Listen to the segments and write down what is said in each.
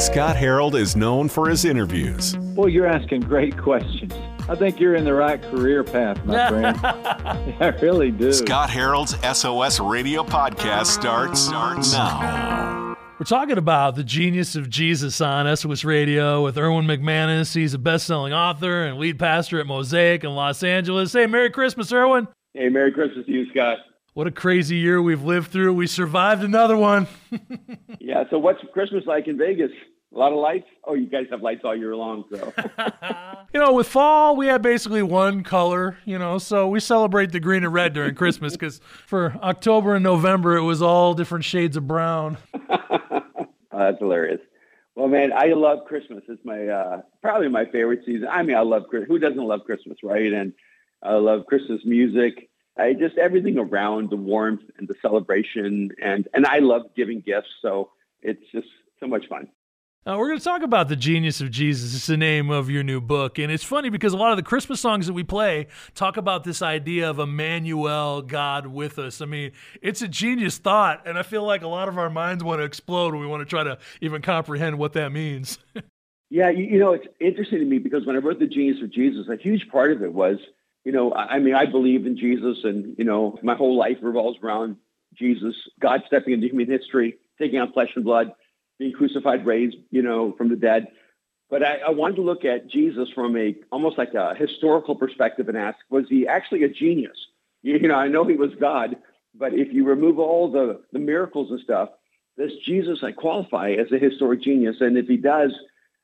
Scott Harold is known for his interviews. Well, you're asking great questions. I think you're in the right career path, my friend. I really do. Scott Harold's SOS Radio podcast starts, starts now. We're talking about the genius of Jesus on SOS Radio with Erwin McManus. He's a best-selling author and lead pastor at Mosaic in Los Angeles. Hey, Merry Christmas, Erwin. Hey, Merry Christmas to you, Scott. What a crazy year we've lived through. We survived another one. yeah. So, what's Christmas like in Vegas? A lot of lights. Oh, you guys have lights all year long, so. you know, with fall, we have basically one color. You know, so we celebrate the green and red during Christmas because for October and November it was all different shades of brown. oh, that's hilarious. Well, man, I love Christmas. It's my uh, probably my favorite season. I mean, I love who doesn't love Christmas, right? And I love Christmas music. I just everything around the warmth and the celebration, and and I love giving gifts, so it's just so much fun. Uh, we're going to talk about the genius of Jesus. It's the name of your new book, and it's funny because a lot of the Christmas songs that we play talk about this idea of Emmanuel, God with us. I mean, it's a genius thought, and I feel like a lot of our minds want to explode when we want to try to even comprehend what that means. yeah, you, you know, it's interesting to me because when I wrote the genius of Jesus, a huge part of it was you know, I mean, I believe in Jesus, and you know, my whole life revolves around Jesus, God stepping into human history, taking on flesh and blood, being crucified, raised, you know, from the dead. But I, I wanted to look at Jesus from a almost like a historical perspective and ask, was he actually a genius? You, you know, I know he was God, but if you remove all the the miracles and stuff, does Jesus like qualify as a historic genius? And if he does,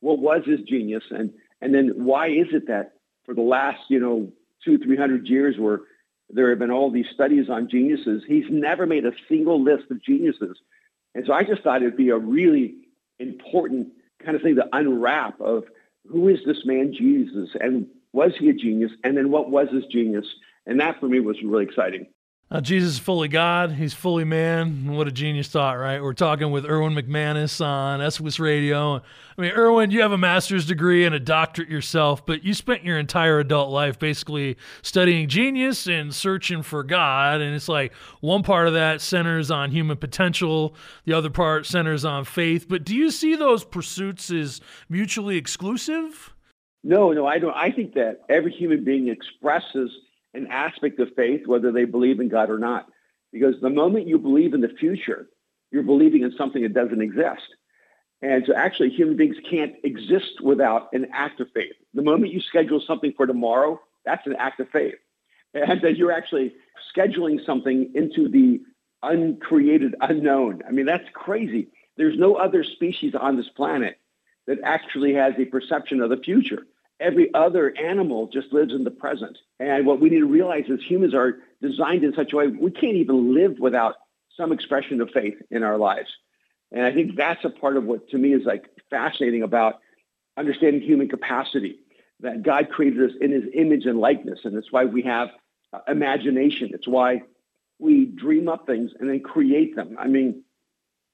what was his genius? And and then why is it that for the last, you know, two, three hundred years where there have been all these studies on geniuses. He's never made a single list of geniuses. And so I just thought it'd be a really important kind of thing to unwrap of who is this man Jesus and was he a genius? And then what was his genius? And that for me was really exciting. Uh, Jesus is fully God. He's fully man. What a genius thought, right? We're talking with Erwin McManus on SOS Radio. I mean, Erwin, you have a master's degree and a doctorate yourself, but you spent your entire adult life basically studying genius and searching for God. And it's like one part of that centers on human potential, the other part centers on faith. But do you see those pursuits as mutually exclusive? No, no, I don't. I think that every human being expresses an aspect of faith, whether they believe in God or not. Because the moment you believe in the future, you're believing in something that doesn't exist. And so actually human beings can't exist without an act of faith. The moment you schedule something for tomorrow, that's an act of faith. And that you're actually scheduling something into the uncreated unknown. I mean, that's crazy. There's no other species on this planet that actually has a perception of the future every other animal just lives in the present. And what we need to realize is humans are designed in such a way we can't even live without some expression of faith in our lives. And I think that's a part of what to me is like fascinating about understanding human capacity that God created us in his image and likeness. And that's why we have uh, imagination. It's why we dream up things and then create them. I mean,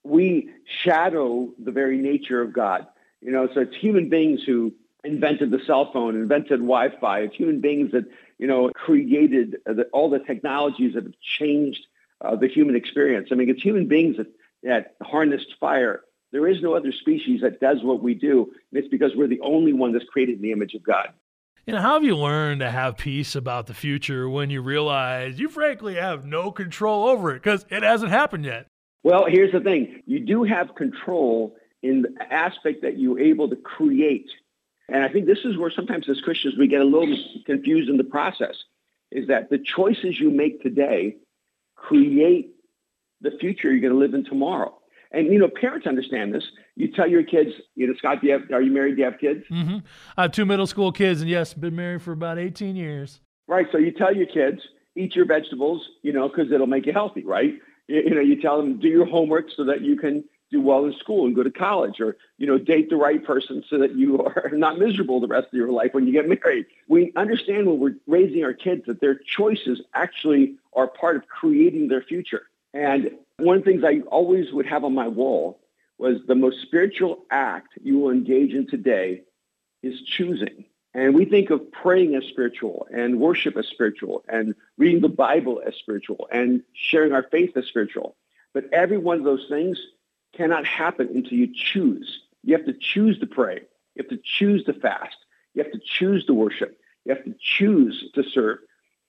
we shadow the very nature of God. You know, so it's human beings who invented the cell phone, invented Wi-Fi. It's human beings that you know created the, all the technologies that have changed uh, the human experience. I mean, it's human beings that, that harnessed fire. There is no other species that does what we do, and it's because we're the only one that's created in the image of God. You know, how have you learned to have peace about the future when you realize you frankly have no control over it because it hasn't happened yet? Well, here's the thing you do have control in the aspect that you're able to create and I think this is where sometimes as Christians we get a little confused in the process is that the choices you make today create the future you're going to live in tomorrow. And you know, parents understand this. You tell your kids, you know, Scott, do you have, are you married? Do you have kids? Mm-hmm. I have two middle school kids, and yes, been married for about 18 years. Right. So you tell your kids, eat your vegetables, you know, because it'll make you healthy, right? You, you know, you tell them do your homework so that you can do well in school and go to college or you know date the right person so that you are not miserable the rest of your life when you get married. We understand when we're raising our kids that their choices actually are part of creating their future. And one of the things i always would have on my wall was the most spiritual act you will engage in today is choosing. And we think of praying as spiritual and worship as spiritual and reading the bible as spiritual and sharing our faith as spiritual. But every one of those things cannot happen until you choose. You have to choose to pray. You have to choose to fast. You have to choose to worship. You have to choose to serve.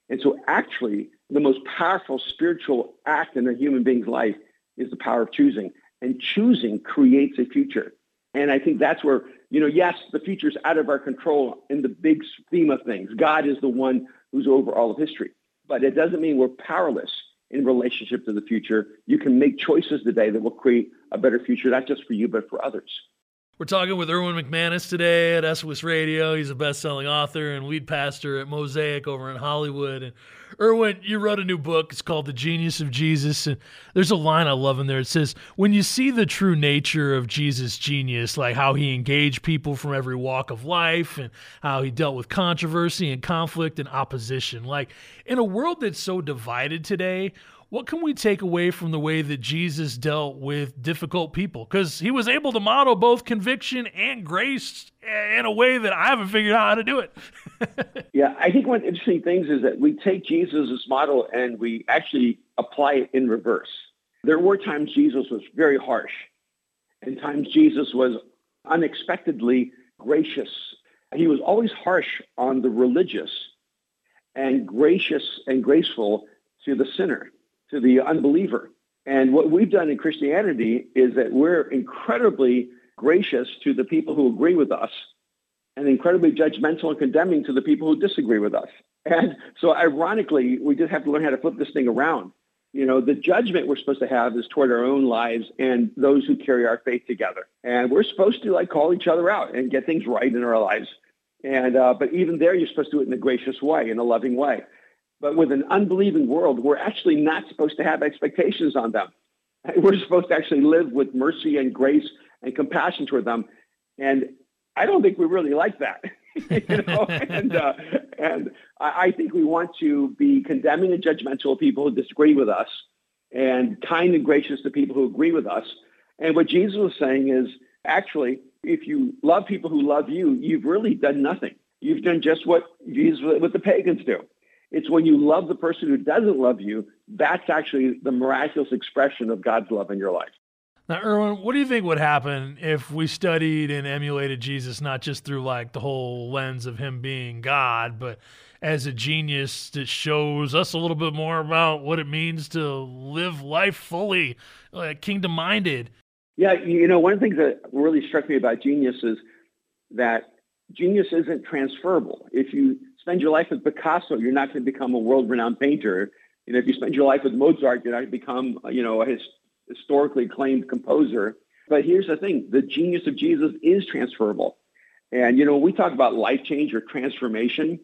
And so, actually, the most powerful spiritual act in a human being's life is the power of choosing. And choosing creates a future. And I think that's where, you know, yes, the future is out of our control in the big theme of things. God is the one who's over all of history. But it doesn't mean we're powerless in relationship to the future. You can make choices today that will create a better future, not just for you, but for others. We're talking with Erwin McManus today at SOS Radio. He's a best-selling author and lead pastor at Mosaic over in Hollywood. And Erwin, you wrote a new book. It's called The Genius of Jesus. And there's a line I love in there. It says, When you see the true nature of Jesus' genius, like how he engaged people from every walk of life and how he dealt with controversy and conflict and opposition, like in a world that's so divided today, what can we take away from the way that Jesus dealt with difficult people? Because he was able to model both conviction and grace in a way that I haven't figured out how to do it. yeah, I think one of the interesting things is that we take Jesus' model and we actually apply it in reverse. There were times Jesus was very harsh, and times Jesus was unexpectedly gracious. He was always harsh on the religious and gracious and graceful to the sinner to the unbeliever. And what we've done in Christianity is that we're incredibly gracious to the people who agree with us and incredibly judgmental and condemning to the people who disagree with us. And so ironically, we just have to learn how to flip this thing around. You know, the judgment we're supposed to have is toward our own lives and those who carry our faith together. And we're supposed to like call each other out and get things right in our lives. And uh, but even there, you're supposed to do it in a gracious way, in a loving way. But with an unbelieving world, we're actually not supposed to have expectations on them. We're supposed to actually live with mercy and grace and compassion toward them. And I don't think we really like that. you know, and uh, and I think we want to be condemning and judgmental of people who disagree with us, and kind and gracious to people who agree with us. And what Jesus was saying is, actually, if you love people who love you, you've really done nothing. You've done just what Jesus, what the pagans do. It's when you love the person who doesn't love you, that's actually the miraculous expression of God's love in your life. Now, Erwin, what do you think would happen if we studied and emulated Jesus not just through like the whole lens of him being God, but as a genius that shows us a little bit more about what it means to live life fully, uh, like kingdom minded? Yeah, you know, one of the things that really struck me about genius is that genius isn't transferable. If you spend your life with Picasso, you're not going to become a world-renowned painter. You know, if you spend your life with Mozart, you're not going to become, you know, a his, historically acclaimed composer. But here's the thing: the genius of Jesus is transferable. And you know, we talk about life change or transformation,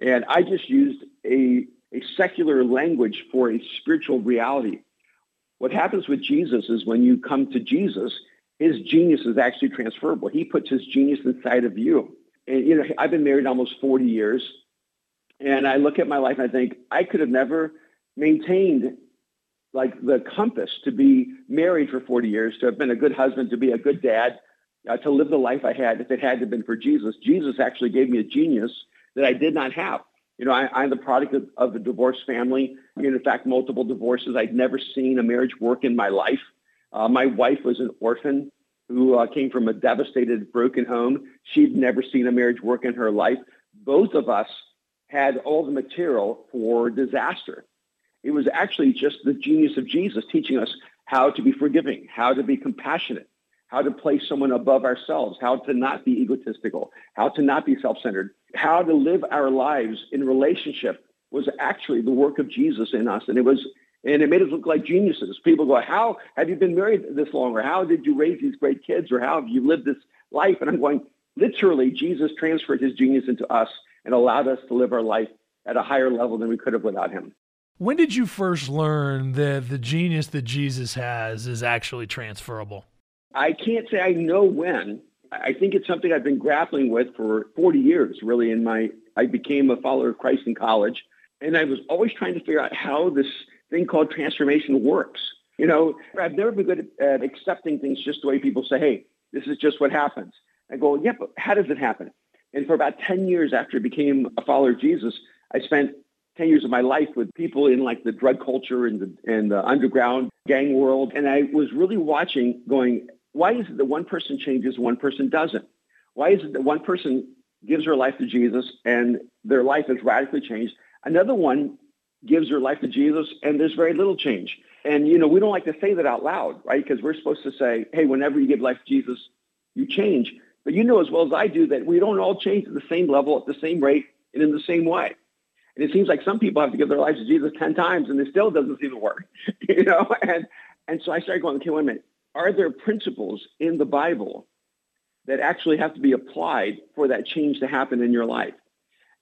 and I just used a a secular language for a spiritual reality. What happens with Jesus is when you come to Jesus, his genius is actually transferable. He puts his genius inside of you and you know, I've been married almost 40 years, and I look at my life and I think I could have never maintained like the compass to be married for 40 years, to have been a good husband, to be a good dad, uh, to live the life I had if it hadn't been for Jesus. Jesus actually gave me a genius that I did not have. You know, I, am the product of, of a divorced family. You know, in fact, multiple divorces. I'd never seen a marriage work in my life. Uh, my wife was an orphan who uh, came from a devastated, broken home. She'd never seen a marriage work in her life. Both of us had all the material for disaster. It was actually just the genius of Jesus teaching us how to be forgiving, how to be compassionate, how to place someone above ourselves, how to not be egotistical, how to not be self centered, how to live our lives in relationship was actually the work of Jesus in us. And it was and it made us look like geniuses. People go, How have you been married this long? Or how did you raise these great kids? Or how have you lived this life? And I'm going, literally, Jesus transferred his genius into us and allowed us to live our life at a higher level than we could have without him. When did you first learn that the genius that Jesus has is actually transferable? I can't say I know when. I think it's something I've been grappling with for 40 years, really. In my, I became a follower of Christ in college, and I was always trying to figure out how this thing called transformation works. You know, I've never been good at, accepting things just the way people say, hey, this is just what happens. I go, yeah, but how does it happen? And for about 10 years after I became a follower of Jesus, I spent 10 years of my life with people in like the drug culture and the, and the underground gang world. And I was really watching going, why is it that one person changes, one person doesn't? Why is it that one person gives their life to Jesus and their life is radically changed? Another one gives her life to Jesus and there's very little change. And, you know, we don't like to say that out loud, right? Because we're supposed to say, hey, whenever you give life to Jesus, you change. But you know as well as I do that we don't all change at the same level, at the same rate, and in the same way. And it seems like some people have to give their lives to Jesus 10 times and it still doesn't seem to work, you know? And, and so I started going, okay, wait a minute. Are there principles in the Bible that actually have to be applied for that change to happen in your life?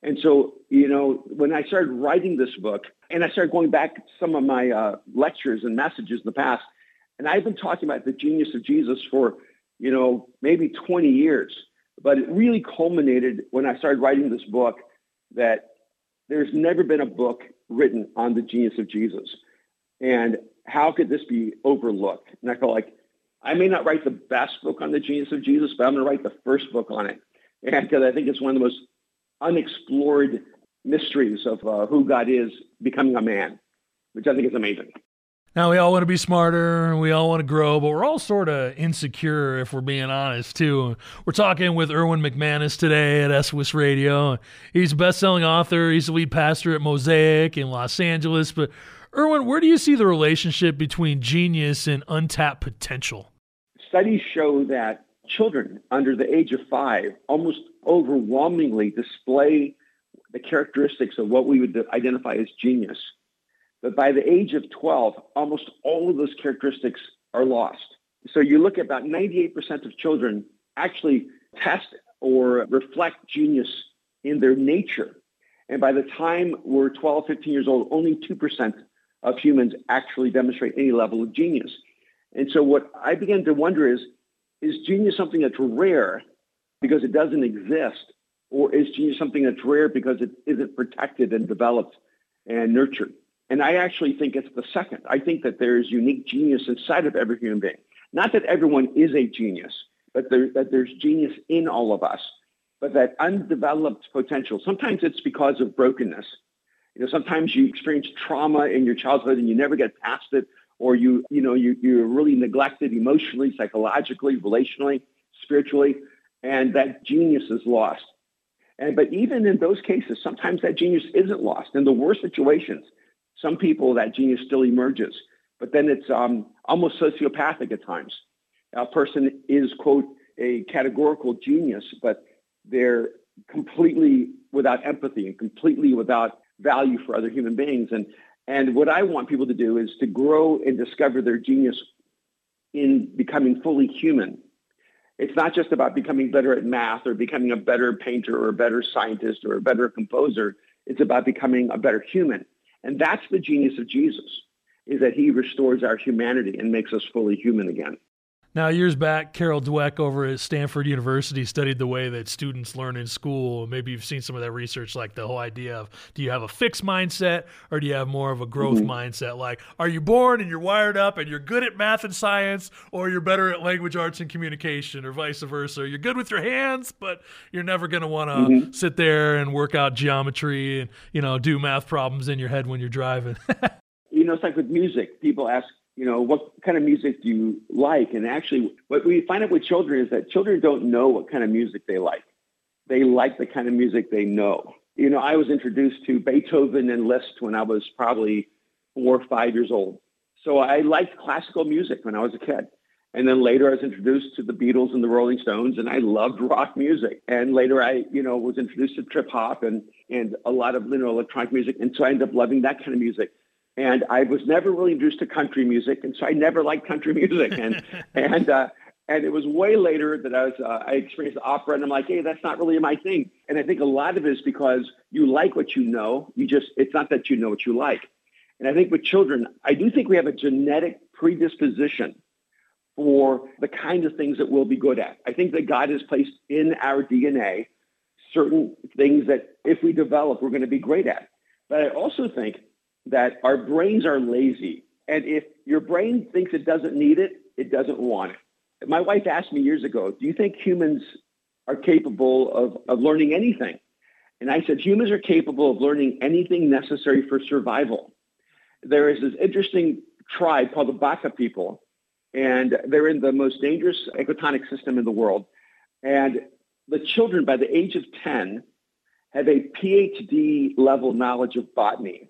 And so, you know, when I started writing this book and I started going back some of my uh, lectures and messages in the past, and I've been talking about the genius of Jesus for, you know, maybe 20 years, but it really culminated when I started writing this book that there's never been a book written on the genius of Jesus. And how could this be overlooked? And I felt like I may not write the best book on the genius of Jesus, but I'm going to write the first book on it. And because I think it's one of the most unexplored mysteries of uh, who God is becoming a man, which I think is amazing. Now we all want to be smarter, we all want to grow, but we're all sort of insecure if we're being honest too. We're talking with Erwin McManus today at SOS Radio. He's a best-selling author. He's the lead pastor at Mosaic in Los Angeles. But Erwin, where do you see the relationship between genius and untapped potential? Studies show that children under the age of five almost overwhelmingly display the characteristics of what we would identify as genius. But by the age of 12, almost all of those characteristics are lost. So you look at about 98% of children actually test or reflect genius in their nature. And by the time we're 12, 15 years old, only 2% of humans actually demonstrate any level of genius. And so what I began to wonder is, is genius something that's rare because it doesn't exist? Or is genius something that's rare because it isn't protected and developed and nurtured? And I actually think it's the second. I think that there is unique genius inside of every human being. Not that everyone is a genius, but there, that there's genius in all of us, but that undeveloped potential. Sometimes it's because of brokenness. You know, sometimes you experience trauma in your childhood and you never get past it, or you, you know, you, you're really neglected emotionally, psychologically, relationally, spiritually, and that genius is lost. And but even in those cases, sometimes that genius isn't lost. In the worst situations, some people that genius still emerges, but then it's um, almost sociopathic at times. A person is quote a categorical genius, but they're completely without empathy and completely without value for other human beings. And and what I want people to do is to grow and discover their genius in becoming fully human. It's not just about becoming better at math or becoming a better painter or a better scientist or a better composer. It's about becoming a better human. And that's the genius of Jesus, is that he restores our humanity and makes us fully human again. Now, years back, Carol Dweck over at Stanford University studied the way that students learn in school. Maybe you've seen some of that research, like the whole idea of do you have a fixed mindset or do you have more of a growth mm-hmm. mindset? Like, are you born and you're wired up and you're good at math and science, or you're better at language arts and communication, or vice versa? You're good with your hands, but you're never going to want to mm-hmm. sit there and work out geometry and, you know, do math problems in your head when you're driving. you know, it's like with music. People ask, you know, what kind of music do you like? And actually, what we find out with children is that children don't know what kind of music they like. They like the kind of music they know. You know, I was introduced to Beethoven and Liszt when I was probably four or five years old. So I liked classical music when I was a kid. And then later I was introduced to the Beatles and the Rolling Stones and I loved rock music. And later I, you know, was introduced to trip hop and, and a lot of, you know, electronic music. And so I ended up loving that kind of music and I was never really introduced to country music, and so I never liked country music. And and uh, and it was way later that I was uh, I experienced opera, and I'm like, hey, that's not really my thing. And I think a lot of it is because you like what you know. You just it's not that you know what you like. And I think with children, I do think we have a genetic predisposition for the kind of things that we'll be good at. I think that God has placed in our DNA certain things that if we develop, we're going to be great at. But I also think that our brains are lazy. And if your brain thinks it doesn't need it, it doesn't want it. My wife asked me years ago, do you think humans are capable of, of learning anything? And I said, humans are capable of learning anything necessary for survival. There is this interesting tribe called the Baka people, and they're in the most dangerous ecotonic system in the world. And the children, by the age of 10, have a PhD level knowledge of botany.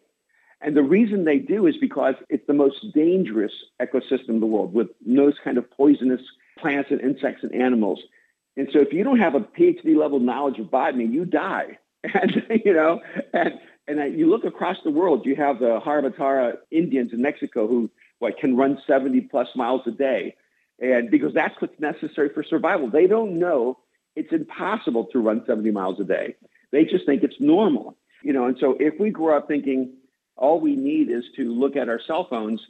And the reason they do is because it's the most dangerous ecosystem in the world with those kind of poisonous plants and insects and animals. And so if you don't have a PhD level knowledge of botany, you die. And, you know, and, and you look across the world, you have the Haramutara Indians in Mexico who what can run 70 plus miles a day. And because that's what's necessary for survival. They don't know it's impossible to run 70 miles a day. They just think it's normal. You know, and so if we grow up thinking all we need is to look at our cell phones,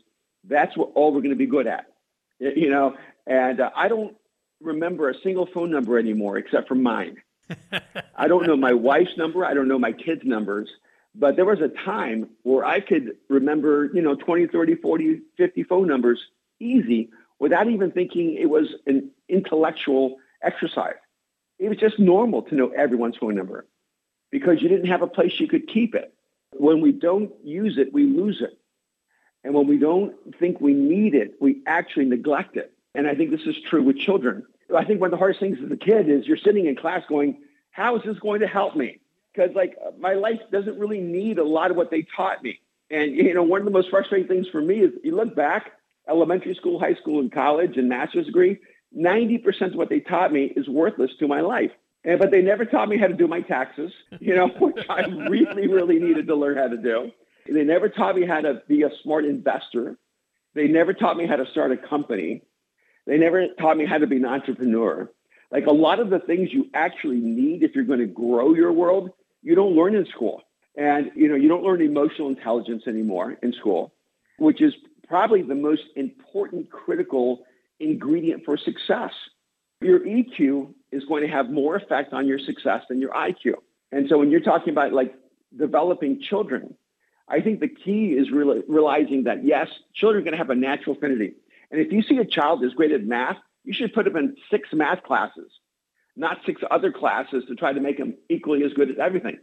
that's what all we're going to be good at. You know, and uh, I don't remember a single phone number anymore except for mine. I don't know my wife's number. I don't know my kids' numbers. But there was a time where I could remember, you know, 20, 30, 40, 50 phone numbers easy without even thinking it was an intellectual exercise. It was just normal to know everyone's phone number because you didn't have a place you could keep it. When we don't use it, we lose it. And when we don't think we need it, we actually neglect it. And I think this is true with children. I think one of the hardest things as a kid is you're sitting in class going, how is this going to help me? Because like my life doesn't really need a lot of what they taught me. And you know, one of the most frustrating things for me is you look back, elementary school, high school, and college, and master's degree, 90% of what they taught me is worthless to my life. And, but they never taught me how to do my taxes, you know, which I really, really needed to learn how to do. They never taught me how to be a smart investor. They never taught me how to start a company. They never taught me how to be an entrepreneur. Like a lot of the things you actually need if you're going to grow your world, you don't learn in school. And you know, you don't learn emotional intelligence anymore in school, which is probably the most important critical ingredient for success. Your EQ is going to have more effect on your success than your IQ. And so when you're talking about like developing children, I think the key is really realizing that yes, children are going to have a natural affinity. And if you see a child is great at math, you should put them in six math classes, not six other classes to try to make them equally as good at everything.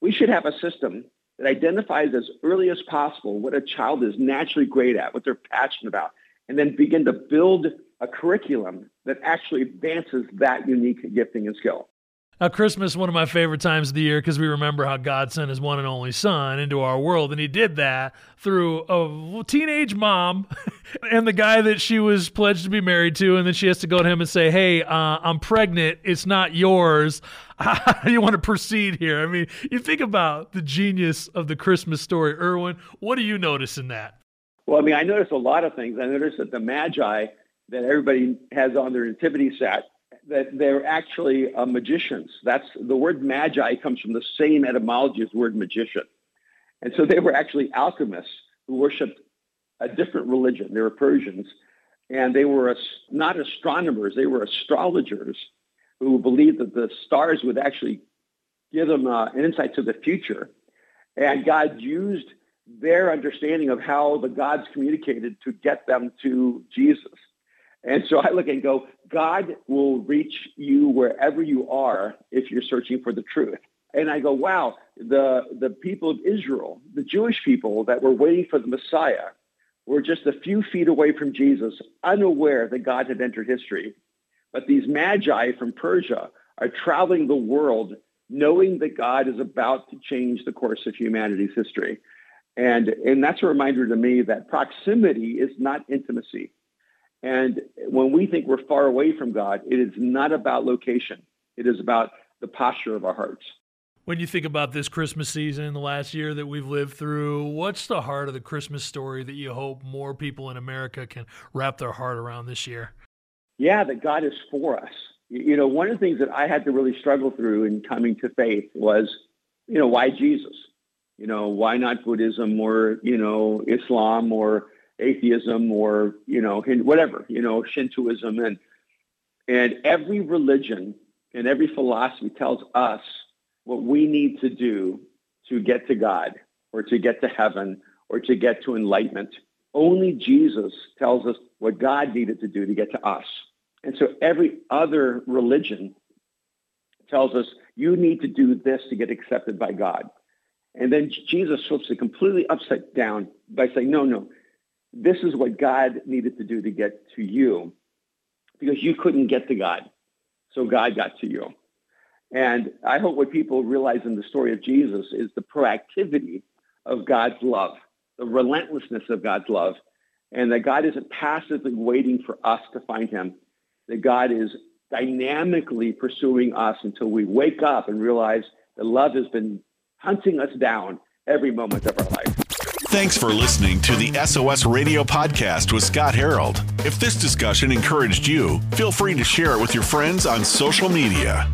We should have a system that identifies as early as possible what a child is naturally great at, what they're passionate about, and then begin to build a curriculum that actually advances that unique gifting and skill. Now, Christmas one of my favorite times of the year because we remember how God sent His one and only Son into our world, and He did that through a teenage mom and the guy that she was pledged to be married to, and then she has to go to him and say, "Hey, uh, I'm pregnant. It's not yours. How do you want to proceed here?" I mean, you think about the genius of the Christmas story, Erwin. What do you notice in that? Well, I mean, I noticed a lot of things. I noticed that the Magi that everybody has on their nativity set that they're actually uh, magicians. That's the word magi comes from the same etymology as the word magician. And so they were actually alchemists who worshipped a different religion. They were Persians. And they were not astronomers, they were astrologers who believed that the stars would actually give them uh, an insight to the future. And God used their understanding of how the gods communicated to get them to Jesus. And so I look and go, God will reach you wherever you are if you're searching for the truth. And I go, wow, the, the people of Israel, the Jewish people that were waiting for the Messiah, were just a few feet away from Jesus, unaware that God had entered history. But these magi from Persia are traveling the world knowing that God is about to change the course of humanity's history. And, and that's a reminder to me that proximity is not intimacy. And when we think we're far away from God, it is not about location. It is about the posture of our hearts. When you think about this Christmas season, the last year that we've lived through, what's the heart of the Christmas story that you hope more people in America can wrap their heart around this year? Yeah, that God is for us. You know, one of the things that I had to really struggle through in coming to faith was, you know, why Jesus? You know, why not Buddhism or, you know, Islam or atheism or you know whatever you know Shintoism and and every religion and every philosophy tells us what we need to do to get to God or to get to heaven or to get to enlightenment. Only Jesus tells us what God needed to do to get to us. And so every other religion tells us you need to do this to get accepted by God. And then Jesus flips it completely upside down by saying, no, no, this is what God needed to do to get to you because you couldn't get to God. So God got to you. And I hope what people realize in the story of Jesus is the proactivity of God's love, the relentlessness of God's love, and that God isn't passively waiting for us to find him, that God is dynamically pursuing us until we wake up and realize that love has been hunting us down every moment of our life. Thanks for listening to the SOS Radio Podcast with Scott Harold. If this discussion encouraged you, feel free to share it with your friends on social media.